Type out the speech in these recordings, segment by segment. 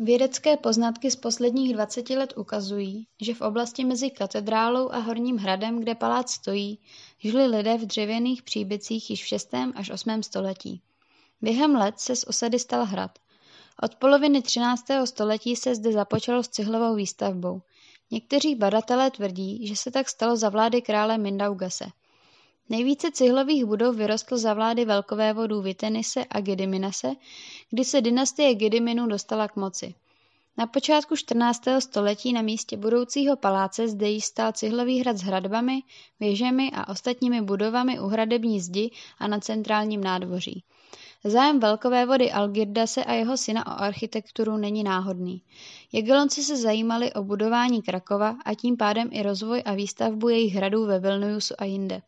Vědecké poznatky z posledních dvaceti let ukazují, že v oblasti mezi katedrálou a Horním hradem, kde palác stojí, žili lidé v dřevěných příbytcích již v 6. až 8. století. Během let se z osady stal hrad. Od poloviny 13. století se zde započalo s cihlovou výstavbou. Někteří badatelé tvrdí, že se tak stalo za vlády krále Mindaugase. Nejvíce cihlových budov vyrostlo za vlády velkovévodů Vitenise a Gediminase, kdy se dynastie Gediminů dostala k moci. Na počátku 14. století na místě budoucího paláce zde již stál cihlový hrad s hradbami, věžemi a ostatními budovami u hradební zdi a na centrálním nádvoří. Zájem velkovévody Algirdase a jeho syna o architekturu není náhodný. Jagelonci se zajímali o budování Krakova a tím pádem i rozvoj a výstavbu jejich hradů ve Vilniusu a jinde.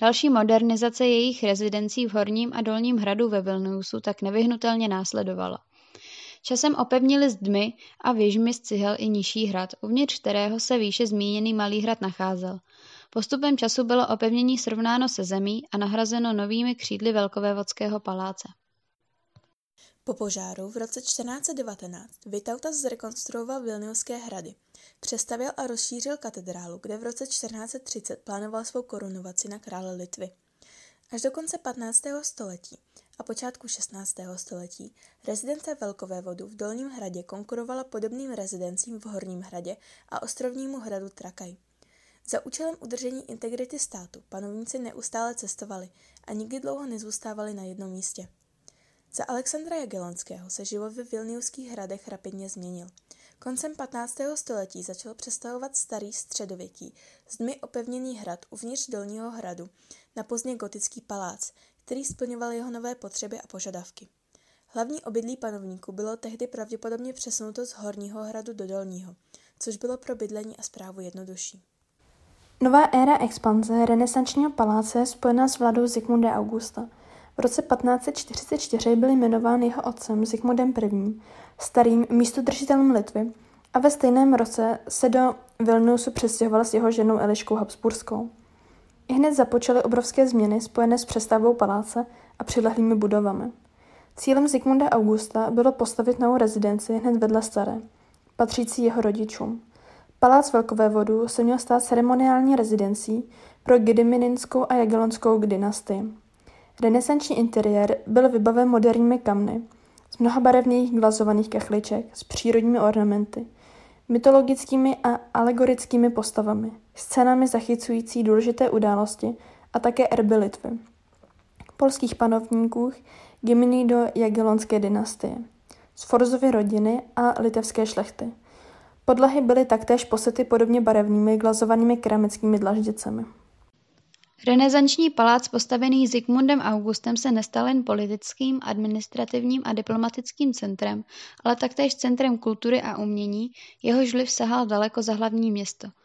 Další modernizace jejich rezidencí v Horním a Dolním hradu ve Vilniusu tak nevyhnutelně následovala. Časem opevnili zdmi a věžmi z cihel i nižší hrad, uvnitř kterého se výše zmíněný malý hrad nacházel. Postupem času bylo opevnění srovnáno se zemí a nahrazeno novými křídly velkovévodského paláce. Po požáru v roce 1419 Vytautas zrekonstruoval Vilniuské hrady. Přestavěl a rozšířil katedrálu, kde v roce 1430 plánoval svou korunovaci na krále Litvy. Až do konce 15. století a počátku 16. století rezidence Velkovévodu v Dolním hradě konkurovala podobným rezidencím v Horním hradě a ostrovnímu hradu Trakaj. Za účelem udržení integrity státu panovníci neustále cestovali a nikdy dlouho nezůstávali na jednom místě. Za Alexandra Jagelonského se život ve Vilniuských hradech rapidně změnil. Koncem 15. století začal představovat starý středověký, zdmi opevněný hrad uvnitř Dolního hradu na pozdně gotický palác, který splňoval jeho nové potřeby a požadavky. Hlavní obydlí panovníků bylo tehdy pravděpodobně přesunuto z Horního hradu do Dolního, což bylo pro bydlení a zprávu jednodušší. Nová éra expanze renesančního paláce je spojena s vládou Zikmunda Augusta. V roce 1544 byl jmenován jeho otcem Zikmundem I. starým místodržitelem Litvy a ve stejném roce se do Vilniusu přestěhoval s jeho ženou Eliškou Habsburskou. I hned započaly obrovské změny spojené s přestavbou paláce a přilehlými budovami. Cílem Zikmunda Augusta bylo postavit novou rezidenci hned vedle staré, patřící jeho rodičům. Palác velkovévodů se měl stát ceremoniální rezidencí pro Gedimininskou a Jagellonskou dynastii. Renesanční interiér byl vybaven moderními kamny, z mnohabarevných glazovaných kachliček s přírodními ornamenty, mytologickými a alegorickými postavami, scénami zachycující důležité události a také erby Litvy, polských panovníků Gimini do Jagellonské dynastie, z Forzovy rodiny a litevské šlechty – Podlahy byly taktéž posyty podobně barevnými glazovanými keramickými dlaždicemi. Renesanční palác postavený Zikmundem Augustem se nestal jen politickým, administrativním a diplomatickým centrem, ale taktéž centrem kultury a umění, jehož vliv sahal daleko za hlavní město –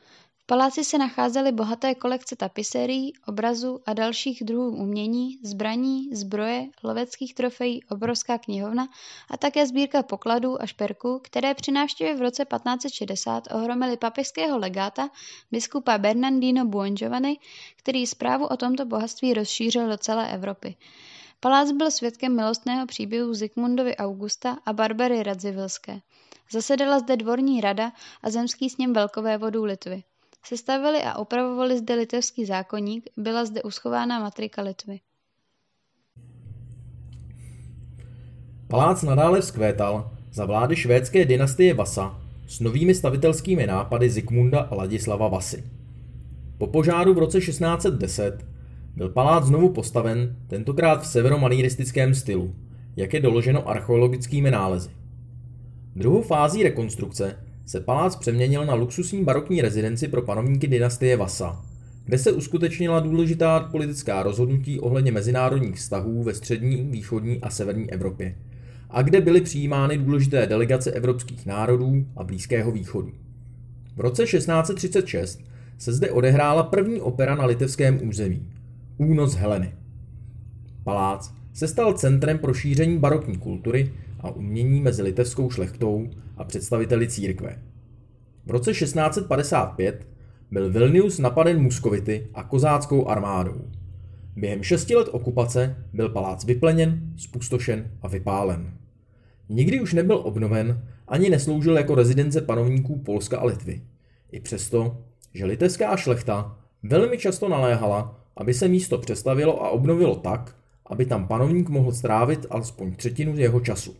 paláci se nacházely bohaté kolekce tapiserií, obrazů a dalších druhů umění, zbraní, zbroje, loveckých trofejí, obrovská knihovna a také sbírka pokladů a šperků, které při návštěvě v roce 1560 ohromily papežského legáta biskupa Bernardino Buongiovanni, který zprávu o tomto bohatství rozšířil do celé Evropy. Palác byl svědkem milostného příběhu Zikmundovi Augusta a Barbary Radzivilské. Zasedala zde dvorní rada a zemský sněm velkovévodů Litvy. Sestavili a opravovali zde litevský zákoník, byla zde uschována matrika Litvy. Palác nadále vzkvétal za vlády švédské dynastie Vasa s novými stavitelskými nápady Zikmunda a Ladislava Vasy. Po požáru v roce 1610 byl palác znovu postaven, tentokrát v severomanieristickém stylu, jak je doloženo archeologickými nálezy. Druhou fází rekonstrukce se palác přeměnil na luxusní barokní rezidenci pro panovníky dynastie Vasa, kde se uskutečnila důležitá politická rozhodnutí ohledně mezinárodních vztahů ve střední, východní a severní Evropě a kde byly přijímány důležité delegace evropských národů a Blízkého východu. V roce 1636 se zde odehrála první opera na litevském území – Únos Heleny. Palác se stal centrem pro šíření barokní kultury a umění mezi litevskou šlechtou a představiteli církve. V roce 1655 byl Vilnius napaden Muskovity a kozáckou armádou. Během šesti let okupace byl palác vypleněn, spustošen a vypálen. Nikdy už nebyl obnoven ani nesloužil jako rezidence panovníků Polska a Litvy. I přesto, že litevská šlechta velmi často naléhala, aby se místo přestavilo a obnovilo tak, aby tam panovník mohl strávit alespoň třetinu jeho času.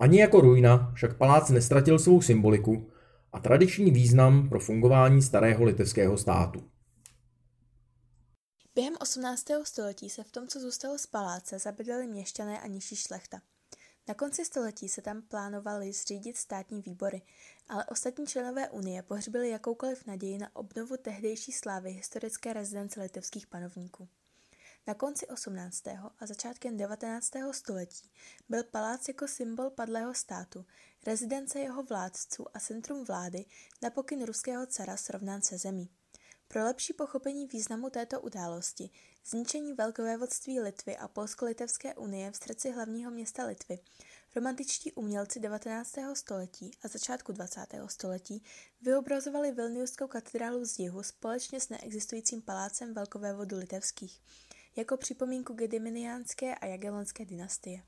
Ani jako ruina však palác nestratil svou symboliku a tradiční význam pro fungování starého litevského státu. Během 18. století se v tom, co zůstalo z paláce, zabydleli měšťané a nižší šlechta. Na konci století se tam plánovaly zřídit státní výbory, ale ostatní členové Unie pohřbili jakoukoliv naději na obnovu tehdejší slávy historické rezidence litevských panovníků. Na konci 18. a začátkem 19. století byl palác jako symbol padlého státu, rezidence jeho vládců a centrum vlády na pokyn ruského cara srovnán se zemí. Pro lepší pochopení významu této události, zničení velkovévodství Litvy a Polsko-Litevské unie v srdci hlavního města Litvy, romantičtí umělci 19. století a začátku 20. století vyobrazovali Vilniuskou katedrálu z jihu společně s neexistujícím palácem velkovévodu litevských, jako připomínku gediminiánské a jagelonské dynastie.